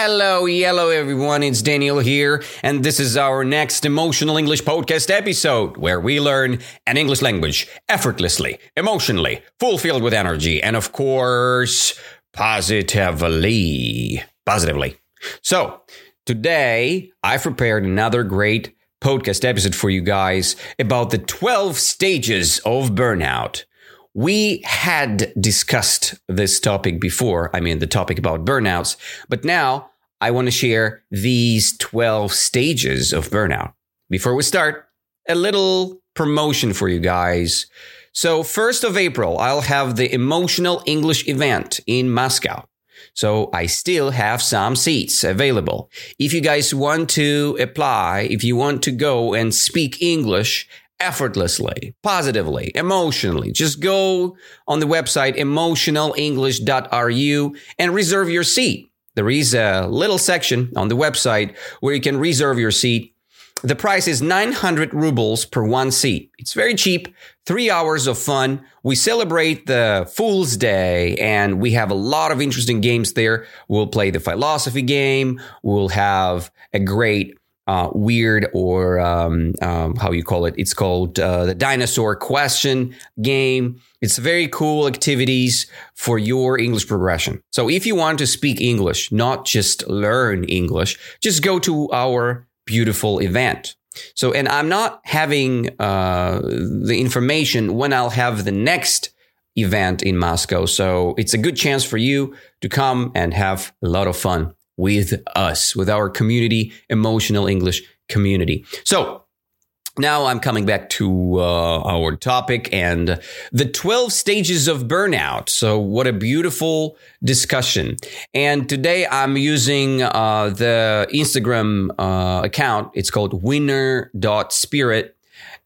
Hello, yellow everyone. It's Danila here, and this is our next emotional English podcast episode where we learn an English language effortlessly, emotionally, fulfilled with energy, and of course, positively. Positively. So, today I've prepared another great podcast episode for you guys about the 12 stages of burnout. We had discussed this topic before. I mean, the topic about burnouts, but now I want to share these 12 stages of burnout. Before we start, a little promotion for you guys. So, 1st of April, I'll have the Emotional English event in Moscow. So I still have some seats available. If you guys want to apply, if you want to go and speak English effortlessly, positively, emotionally. Just go on the website emotionalenglish.ru and reserve your seat. There is a little section on the website where you can reserve your seat. The price is 900 rubles per one seat. It's very cheap. Three hours of fun. We celebrate the Fool's Day and we have a lot of interesting games there. We'll play the philosophy game. We'll have a great uh, weird or um, um, how you call it. It's called uh, the dinosaur question game. It's very cool activities for your English progression. So if you want to speak English, not just learn English, just go to our beautiful event. So, and I'm not having uh, the information when I'll have the next event in Moscow. So it's a good chance for you to come and have a lot of fun with us, with our community, emotional English community. So now I'm coming back to uh, our topic and the 12 stages of burnout. So, what a beautiful discussion. And today I'm using uh, the Instagram uh, account. It's called winner.spirit.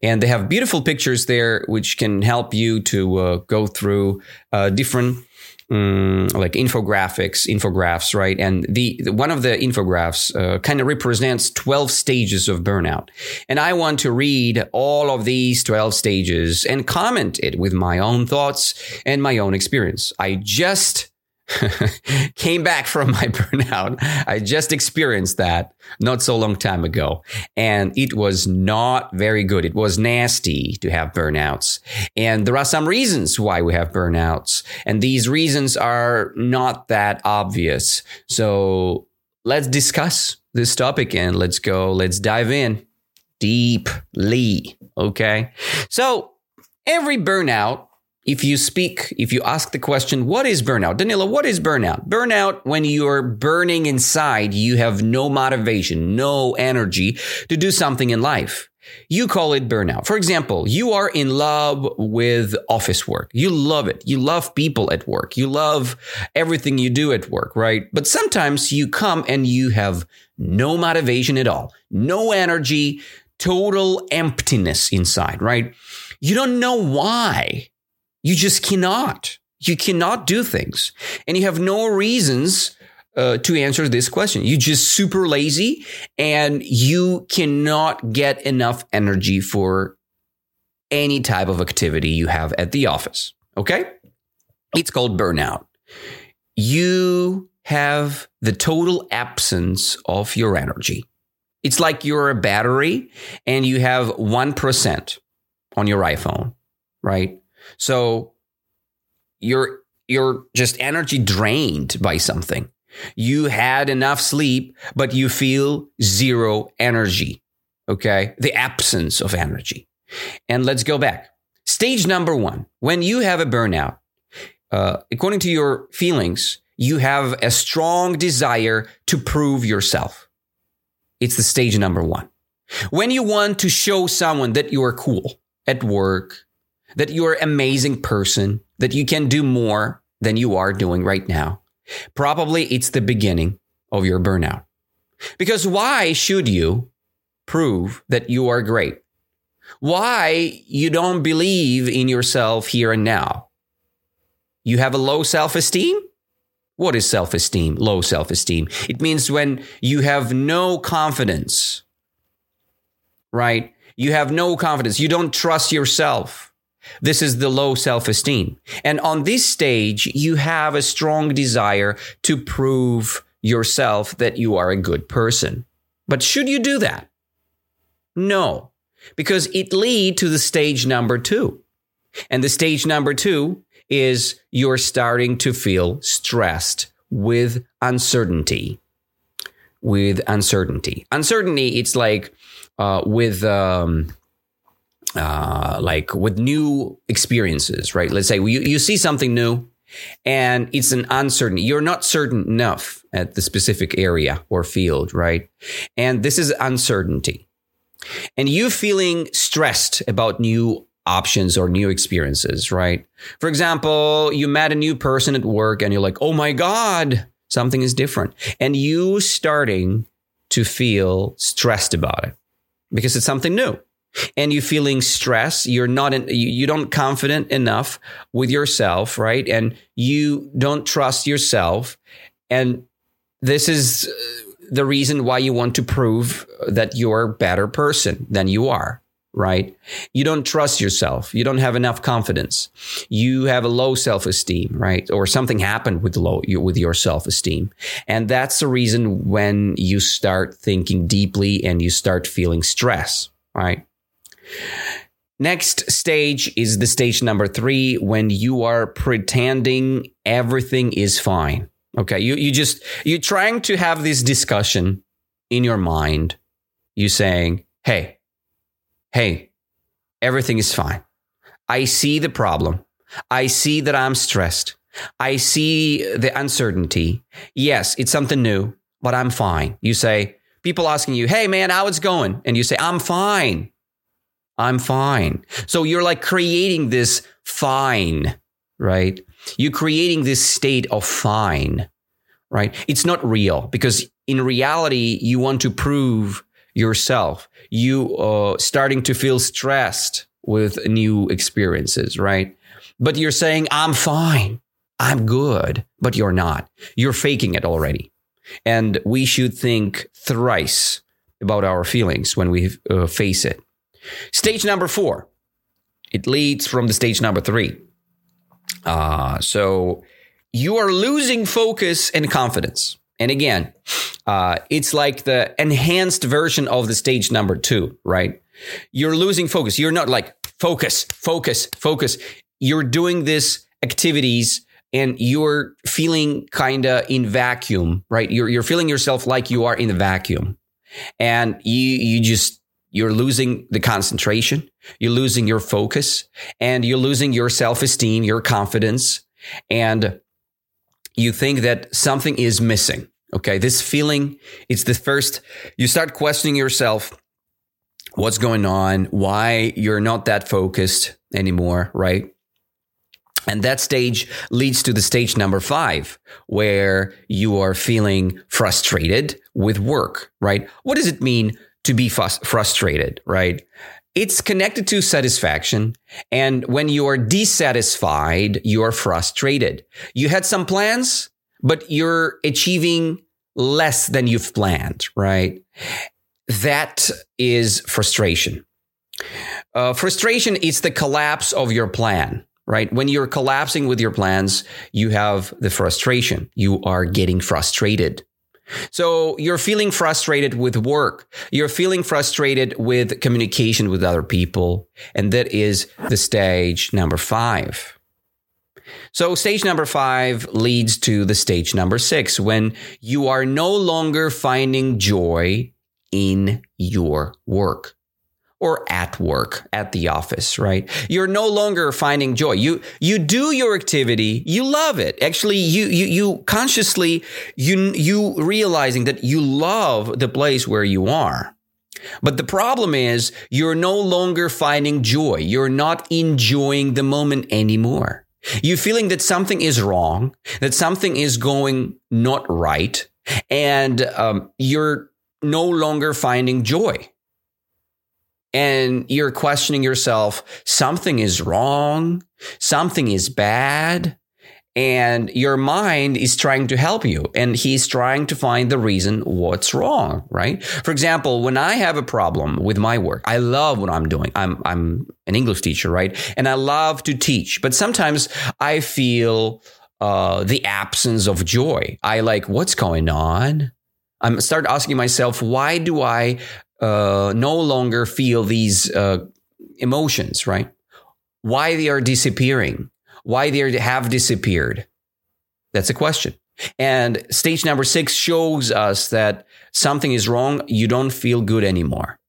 And they have beautiful pictures there, which can help you to uh, go through uh, different um, like infographics, infographs, right? And the, the one of the infographs uh, kind of represents 12 stages of burnout. And I want to read all of these 12 stages and comment it with my own thoughts and my own experience. I just came back from my burnout. I just experienced that not so long time ago. And it was not very good. It was nasty to have burnouts. And there are some reasons why we have burnouts. And these reasons are not that obvious. So let's discuss this topic and let's go, let's dive in deeply. Okay. So every burnout if you speak, if you ask the question, what is burnout? Danila, what is burnout? Burnout, when you're burning inside, you have no motivation, no energy to do something in life. You call it burnout. For example, you are in love with office work. You love it. You love people at work. You love everything you do at work, right? But sometimes you come and you have no motivation at all, no energy, total emptiness inside, right? You don't know why you just cannot. You cannot do things. And you have no reasons uh, to answer this question. You're just super lazy and you cannot get enough energy for any type of activity you have at the office. Okay? It's called burnout. You have the total absence of your energy. It's like you're a battery and you have 1% on your iPhone, right? So you're you're just energy drained by something. You had enough sleep, but you feel zero energy. Okay. The absence of energy. And let's go back. Stage number one when you have a burnout, uh, according to your feelings, you have a strong desire to prove yourself. It's the stage number one. When you want to show someone that you are cool at work, that you're an amazing person, that you can do more than you are doing right now. Probably it's the beginning of your burnout. Because why should you prove that you are great? Why you don't believe in yourself here and now? You have a low self esteem? What is self esteem? Low self esteem. It means when you have no confidence, right? You have no confidence. You don't trust yourself. This is the low self esteem. And on this stage, you have a strong desire to prove yourself that you are a good person. But should you do that? No, because it lead to the stage number two. And the stage number two is you're starting to feel stressed with uncertainty. With uncertainty. Uncertainty, it's like uh, with um, uh, like with new experiences, right? Let's say you, you see something new and it's an uncertain. You're not certain enough at the specific area or field, right? And this is uncertainty. And you feeling stressed about new options or new experiences, right? For example, you met a new person at work and you're like, oh my God, something is different. And you starting to feel stressed about it because it's something new and you're feeling stress you're not in, you, you don't confident enough with yourself right? And you don't trust yourself. And this is uh, the reason why you want to prove that you're a better person than you are right? You don't trust yourself. You don't have enough confidence. You have a low self-esteem right? Or something happened with low with your self-esteem. And that's the reason when you start thinking deeply and you start feeling stress right Next stage is the stage number three when you are pretending everything is fine. Okay. You, you just, you're trying to have this discussion in your mind. You saying, Hey, hey, everything is fine. I see the problem. I see that I'm stressed. I see the uncertainty. Yes, it's something new, but I'm fine. You say, people asking you, Hey man, how it's going? And you say, I'm fine. I'm fine. So you're like creating this fine, right? You're creating this state of fine, right? It's not real because in reality, you want to prove yourself. You are uh, starting to feel stressed with new experiences, right? But you're saying, I'm fine. I'm good, but you're not. You're faking it already. And we should think thrice about our feelings when we uh, face it. Stage number four, it leads from the stage number three. Uh, so you are losing focus and confidence. And again, uh, it's like the enhanced version of the stage number two, right? You're losing focus. You're not like focus, focus, focus. You're doing this activities and you're feeling kind of in vacuum, right? You're, you're feeling yourself like you are in the vacuum and you, you just you're losing the concentration, you're losing your focus, and you're losing your self esteem, your confidence, and you think that something is missing. Okay. This feeling, it's the first, you start questioning yourself what's going on, why you're not that focused anymore, right? And that stage leads to the stage number five, where you are feeling frustrated with work, right? What does it mean to be frustrated, right? It's connected to satisfaction. And when you are dissatisfied, you are frustrated. You had some plans, but you're achieving less than you've planned, right? That is frustration. Uh, frustration is the collapse of your plan, right? When you're collapsing with your plans, you have the frustration. You are getting frustrated. So you're feeling frustrated with work. You're feeling frustrated with communication with other people. And that is the stage number five. So stage number five leads to the stage number six when you are no longer finding joy in your work or at work, at the office, right? You're no longer finding joy. You, you do your activity. You love it. Actually, you, you, you consciously, you, you realizing that you love the place where you are. But the problem is you're no longer finding joy. You're not enjoying the moment anymore. You're feeling that something is wrong, that something is going not right, and um, you're no longer finding joy and you're questioning yourself, something is wrong, something is bad, and your mind is trying to help you and he's trying to find the reason what's wrong, right? For example, when I have a problem with my work, I love what I'm doing. I'm, I'm an English teacher, right? And I love to teach, but sometimes I feel uh, the absence of joy. I like, what's going on? I'm start asking myself, why do I uh, no longer feel these uh, emotions? Right? Why they are disappearing? Why they have disappeared? That's a question. And stage number six shows us that something is wrong. You don't feel good anymore.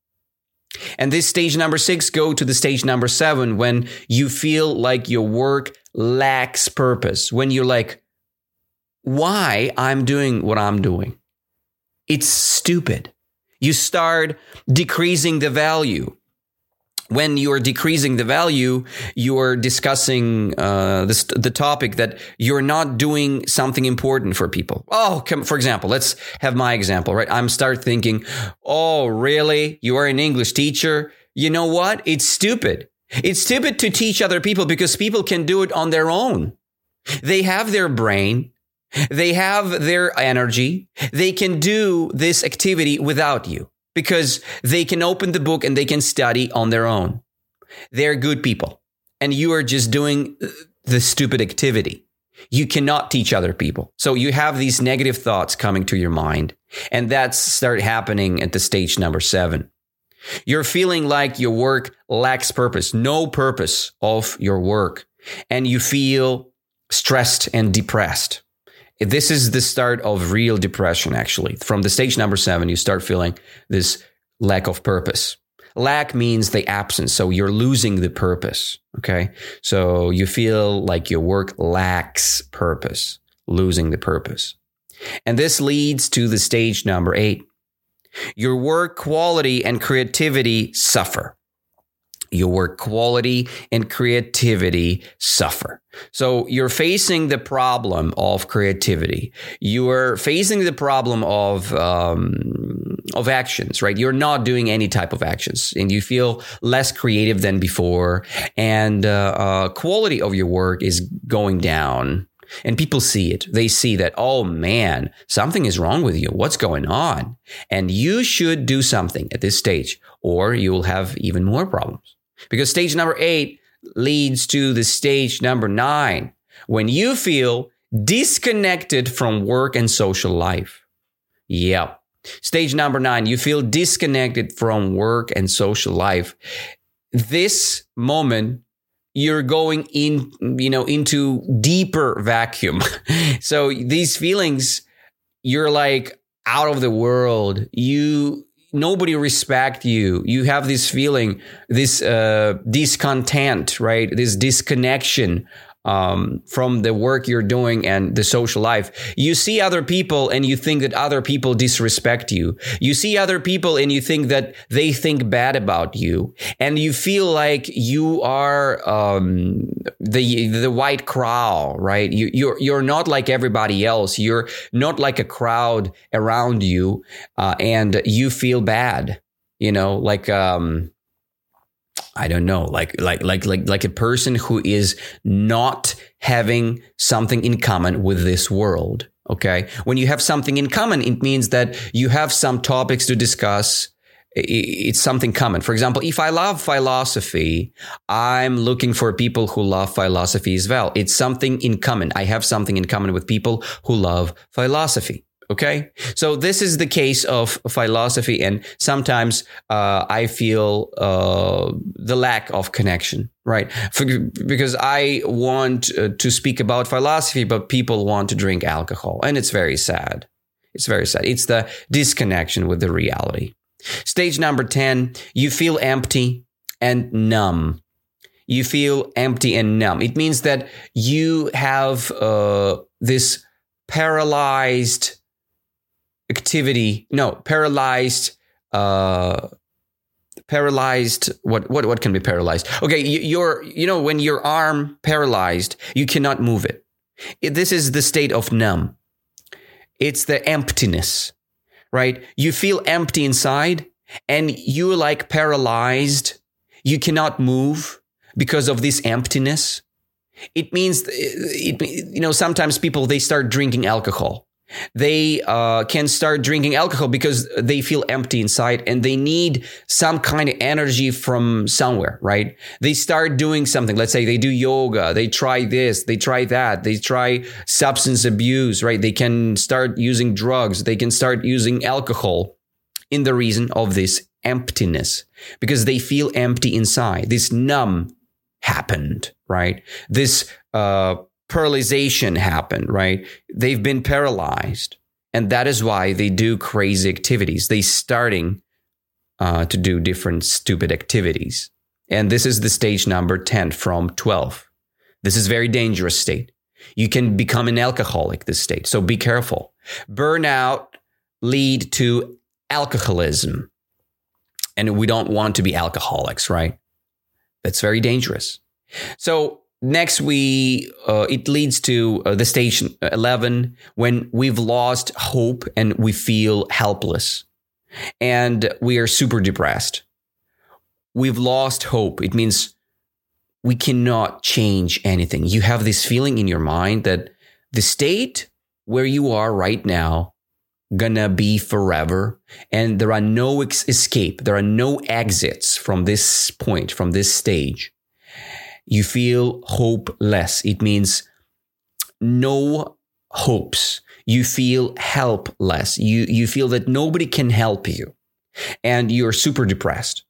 And this stage number six go to the stage number seven when you feel like your work lacks purpose. When you're like, why I'm doing what I'm doing. It's stupid. You start decreasing the value when you are decreasing the value, you are discussing uh, the topic that you're not doing something important for people. Oh, come, for example, let's have my example, right? I'm start thinking, oh, really? You are an English teacher? You know what? It's stupid. It's stupid to teach other people because people can do it on their own. They have their brain. They have their energy. They can do this activity without you because they can open the book and they can study on their own. They're good people. And you are just doing uh, the stupid activity. You cannot teach other people. So you have these negative thoughts coming to your mind. And that's start happening at the stage number seven. You're feeling like your work lacks purpose, no purpose of your work. And you feel stressed and depressed. This is the start of real depression, actually. From the stage number seven, you start feeling this lack of purpose. Lack means the absence. So you're losing the purpose. Okay. So you feel like your work lacks purpose, losing the purpose. And this leads to the stage number eight. Your work quality and creativity suffer your quality and creativity suffer. So you're facing the problem of creativity. You are facing the problem of um, of actions, right? You're not doing any type of actions, and you feel less creative than before, and uh, uh, quality of your work is going down. And people see it. They see that, oh man, something is wrong with you. What's going on? And you should do something at this stage, or you will have even more problems. Because stage number eight leads to the stage number nine when you feel disconnected from work and social life. Yep. Stage number nine, you feel disconnected from work and social life. This moment, you're going in, you know, into deeper vacuum. so these feelings, you're like out of the world. You nobody respect you. You have this feeling, this uh, discontent, right? This disconnection um, from the work you're doing and the social life. You see other people and you think that other people disrespect you. You see other people and you think that they think bad about you, and you feel like you are um, the the white crowd, right? You you're you're not like everybody else. You're not like a crowd around you, uh, and you feel bad. You know, like um, I don't know, like like like like like a person who is not having something in common with this world. Okay, when you have something in common, it means that you have some topics to discuss. It's something common. For example, if I love philosophy, I'm looking for people who love philosophy as well. It's something in common. I have something in common with people who love philosophy. Okay. So this is the case of philosophy. And sometimes uh, I feel uh, the lack of connection, right? For, because I want uh, to speak about philosophy, but people want to drink alcohol. And it's very sad. It's very sad. It's the disconnection with the reality. Stage number 10, you feel empty and numb. You feel empty and numb. It means that you have uh, this paralyzed activity no paralyzed uh paralyzed what what what can be paralyzed? Okay you're you know when your arm paralyzed you cannot move it. this is the state of numb. It's the emptiness right? You feel empty inside and you're like paralyzed you cannot move because of this emptiness. It means it, you know sometimes people they start drinking alcohol They uh, can start drinking alcohol because they feel empty inside and they need some kind of energy from somewhere, right? They start doing something. Let's say they do yoga, they try this, they try that, they try substance abuse, right? They can start using drugs, they can start using alcohol in the reason of this emptiness because they feel empty inside. This numb happened, right? This uh, paralyzation happened, right? They've been paralyzed. And that is why they do crazy activities. They starting uh, to do different stupid activities. And this is the stage number 10 from 12. This is very dangerous state. You can become an alcoholic this state. So be careful. Burnout lead to alcoholism. And we don't want to be alcoholics, right? That's very dangerous. So next we uh, it leads to uh, the stage 11 when we've lost hope and we feel helpless. And we are super depressed. We've lost hope. It means we cannot change anything. You have this feeling in your mind that the state where you are right now gonna be forever and there are no ex- escape. There are no exits from this point from this stage you feel hopeless. It means no hopes. You feel helpless. You, you feel that nobody can help you and you're super depressed.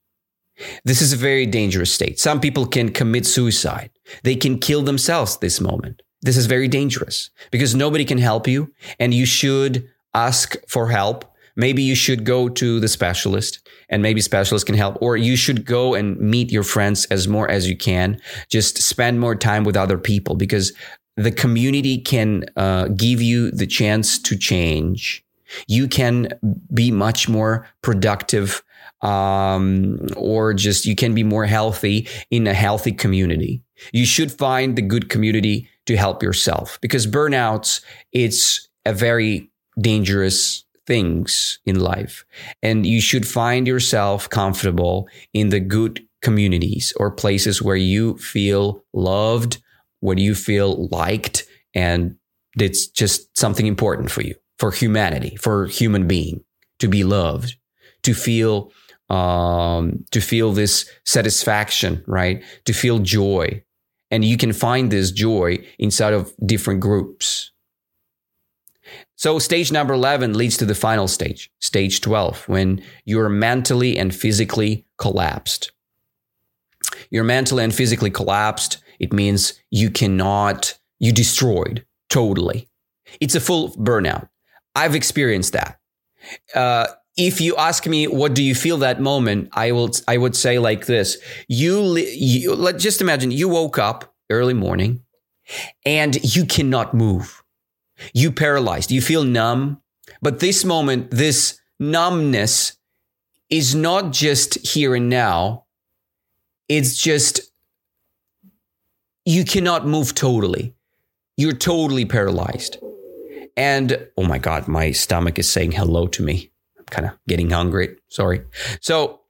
This is a very dangerous state. Some people can commit suicide. They can kill themselves this moment. This is very dangerous because nobody can help you and you should ask for help maybe you should go to the specialist and maybe specialist can help or you should go and meet your friends as more as you can. Just spend more time with other people because the community can uh, give you the chance to change. You can be much more productive um, or just you can be more healthy in a healthy community. You should find the good community to help yourself because burnouts it's a very dangerous things in life. And you should find yourself comfortable in the good communities or places where you feel loved, where you feel liked, and it's just something important for you, for humanity, for human being to be loved, to feel um, to feel this satisfaction, right? To feel joy. And you can find this joy inside of different groups. So stage number 11 leads to the final stage, stage 12, when you're mentally and physically collapsed. You're mentally and physically collapsed. It means you cannot, you destroyed totally. It's a full burnout. I've experienced that. Uh, if you ask me what do you feel that moment, I will I would say like this: you, you let just imagine you woke up early morning and you cannot move you paralyzed, you feel numb. But this moment, this numbness is not just here and now. It's just, you cannot move totally. You're totally paralyzed. And oh my God, my stomach is saying hello to me. I'm kind of getting hungry. Sorry. So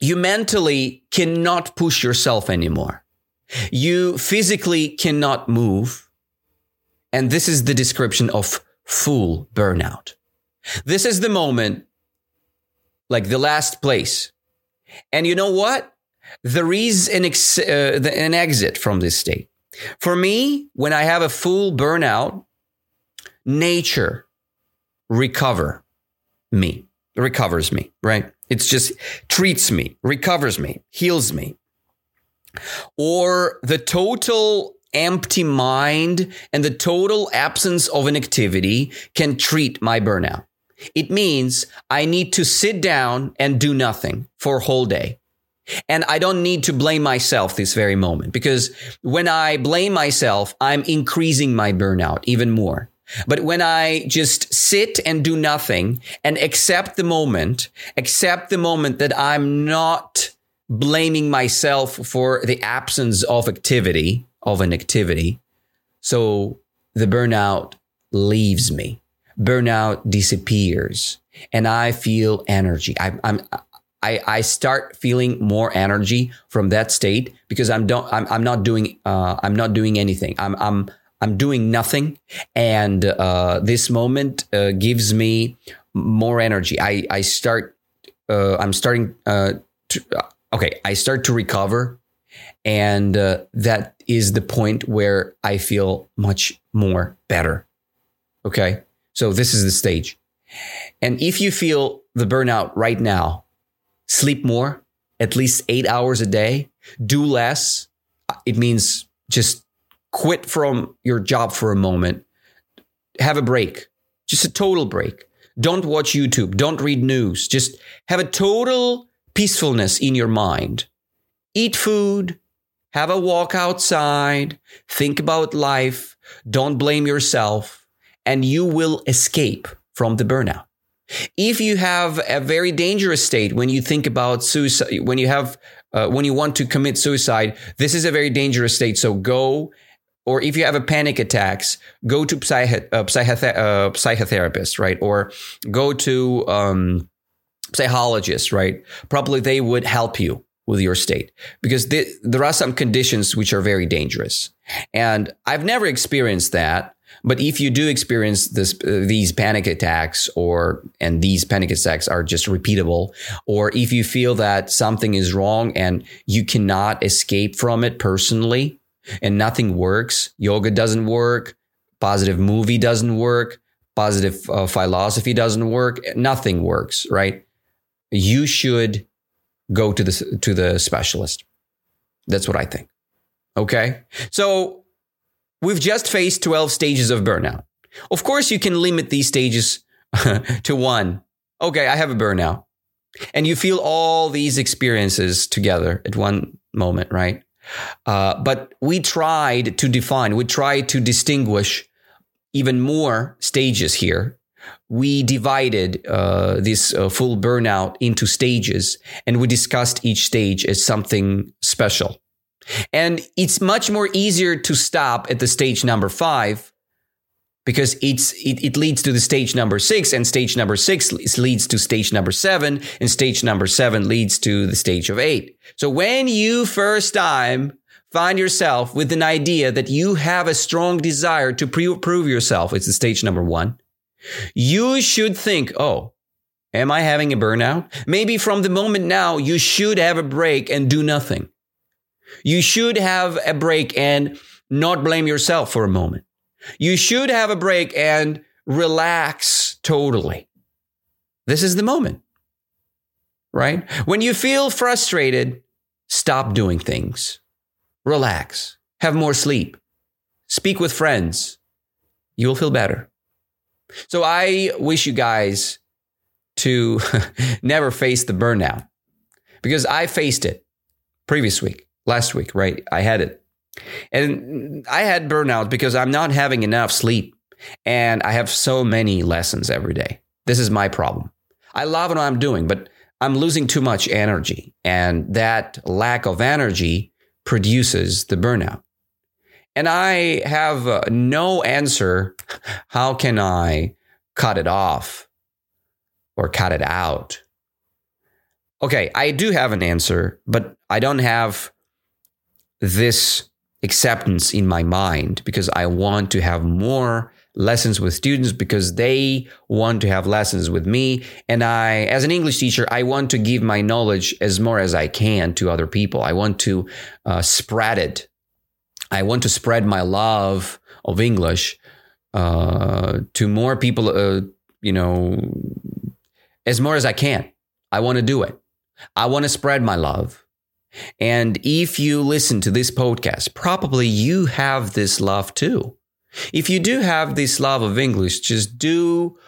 you mentally cannot push yourself anymore. You physically cannot move and this is the description of full burnout. This is the moment, like the last place. And you know what? There is an, ex- uh, an exit from this state. For me, when I have a full burnout, nature recover me, recovers me, right? It's just treats me, recovers me, heals me. Or the total empty mind and the total absence of an activity can treat my burnout. It means I need to sit down and do nothing for a whole day. And I don't need to blame myself this very moment because when I blame myself, I'm increasing my burnout even more. But when I just sit and do nothing and accept the moment, accept the moment that I'm not blaming myself for the absence of activity, of an activity. So the burnout leaves me. Burnout disappears and I feel energy. I, I'm, I, I start feeling more energy from that state because I'm don't I'm, I'm not doing uh, I'm not doing anything. I'm I'm I'm doing nothing, and uh, this moment uh, gives me more energy. I I start. Uh, I'm starting. Uh, to, uh, okay, I start to recover, and uh, that is the point where I feel much more better. Okay, so this is the stage, and if you feel the burnout right now, sleep more, at least eight hours a day, do less. It means just quit from your job for a moment, have a break, just a total break. Don't watch YouTube, don't read news, just have a total peacefulness in your mind. Eat food, have a walk outside, think about life, don't blame yourself, and you will escape from the burnout. If you have a very dangerous state when you think about suicide, when you have, uh, when you want to commit suicide, this is a very dangerous state. So go or if you have a panic attacks, go to psych- uh, uh, psychotherapist, right? Or go to um, psychologist, right? Probably they would help you with your state because th- there are some conditions which are very dangerous. And I've never experienced that. But if you do experience this, uh, these panic attacks, or and these panic attacks are just repeatable, or if you feel that something is wrong and you cannot escape from it personally, and nothing works. Yoga doesn't work. Positive movie doesn't work. Positive uh, philosophy doesn't work. Nothing works, right? You should go to the to the specialist. That's what I think. Okay? So, we've just faced 12 stages of burnout. Of course, you can limit these stages to one. Okay, I have a burnout. And you feel all these experiences together at one moment, right? Uh, but we tried to define, we tried to distinguish even more stages here. We divided uh, this uh, full burnout into stages and we discussed each stage as something special. And it's much more easier to stop at the stage number five because it's it, it, leads to the stage number six and stage number six leads to stage number seven and stage number seven leads to the stage of eight so when you first time find yourself with an idea that you have a strong desire to prove yourself it's the stage number one you should think oh am i having a burnout maybe from the moment now you should have a break and do nothing you should have a break and not blame yourself for a moment you should have a break and relax totally. This is the moment, right? When you feel frustrated, stop doing things. Relax. Have more sleep. Speak with friends. You'll feel better. So I wish you guys to never face the burnout because I faced it previous week, last week, right? I had it. And I had burnout because I'm not having enough sleep and I have so many lessons every day. This is my problem. I love what I'm doing, but I'm losing too much energy. And that lack of energy produces the burnout. And I have uh, no answer. How can I cut it off or cut it out? Okay, I do have an answer, but I don't have this acceptance in my mind because I want to have more lessons with students because they want to have lessons with me. And I, as an English teacher, I want to give my knowledge as more as I can to other people. I want to uh, spread it. I want to spread my love of English uh, to more people, uh, you know, as more as I can. I want to do it. I want to spread my love. And if you listen to this podcast, probably you have this love too. If you do have this love of English, just do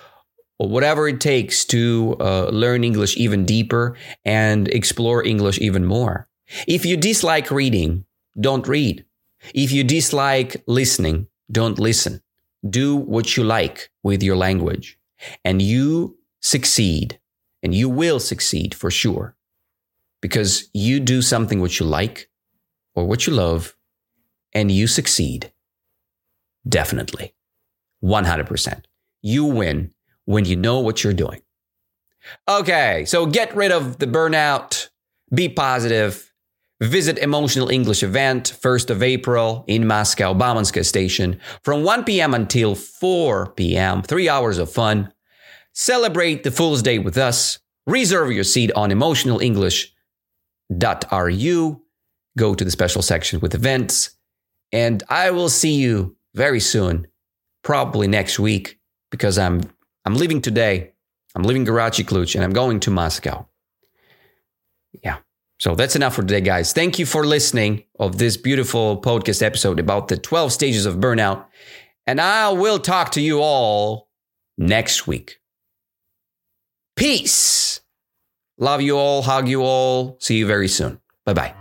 whatever it takes to uh, learn English even deeper and explore English even more. If you dislike reading, don't read. If you dislike listening, don't listen. Do what you like with your language and you succeed and you will succeed for sure because you do something which you like or what you love and you succeed. Definitely. 100%. You win when you know what you're doing. Okay, so get rid of the burnout, be positive, Visit Emotional English event 1st of April in Moscow, Baumanskaya Station from 1 p.m. until 4 p.m. 3 hours of fun. Celebrate the Fool's Day with us. Reserve your seat on emotionalenglish.ru. Go to the special section with events. And I will see you very soon, probably next week, because I'm I'm leaving today. I'm leaving Goryachy Klyuch and I'm going to Moscow. So that's enough for today, guys. Thank you for listening of this beautiful podcast episode about the 12 stages of burnout. And I will talk to you all next week. Peace. Love you all. Hug you all. See you very soon. Bye bye.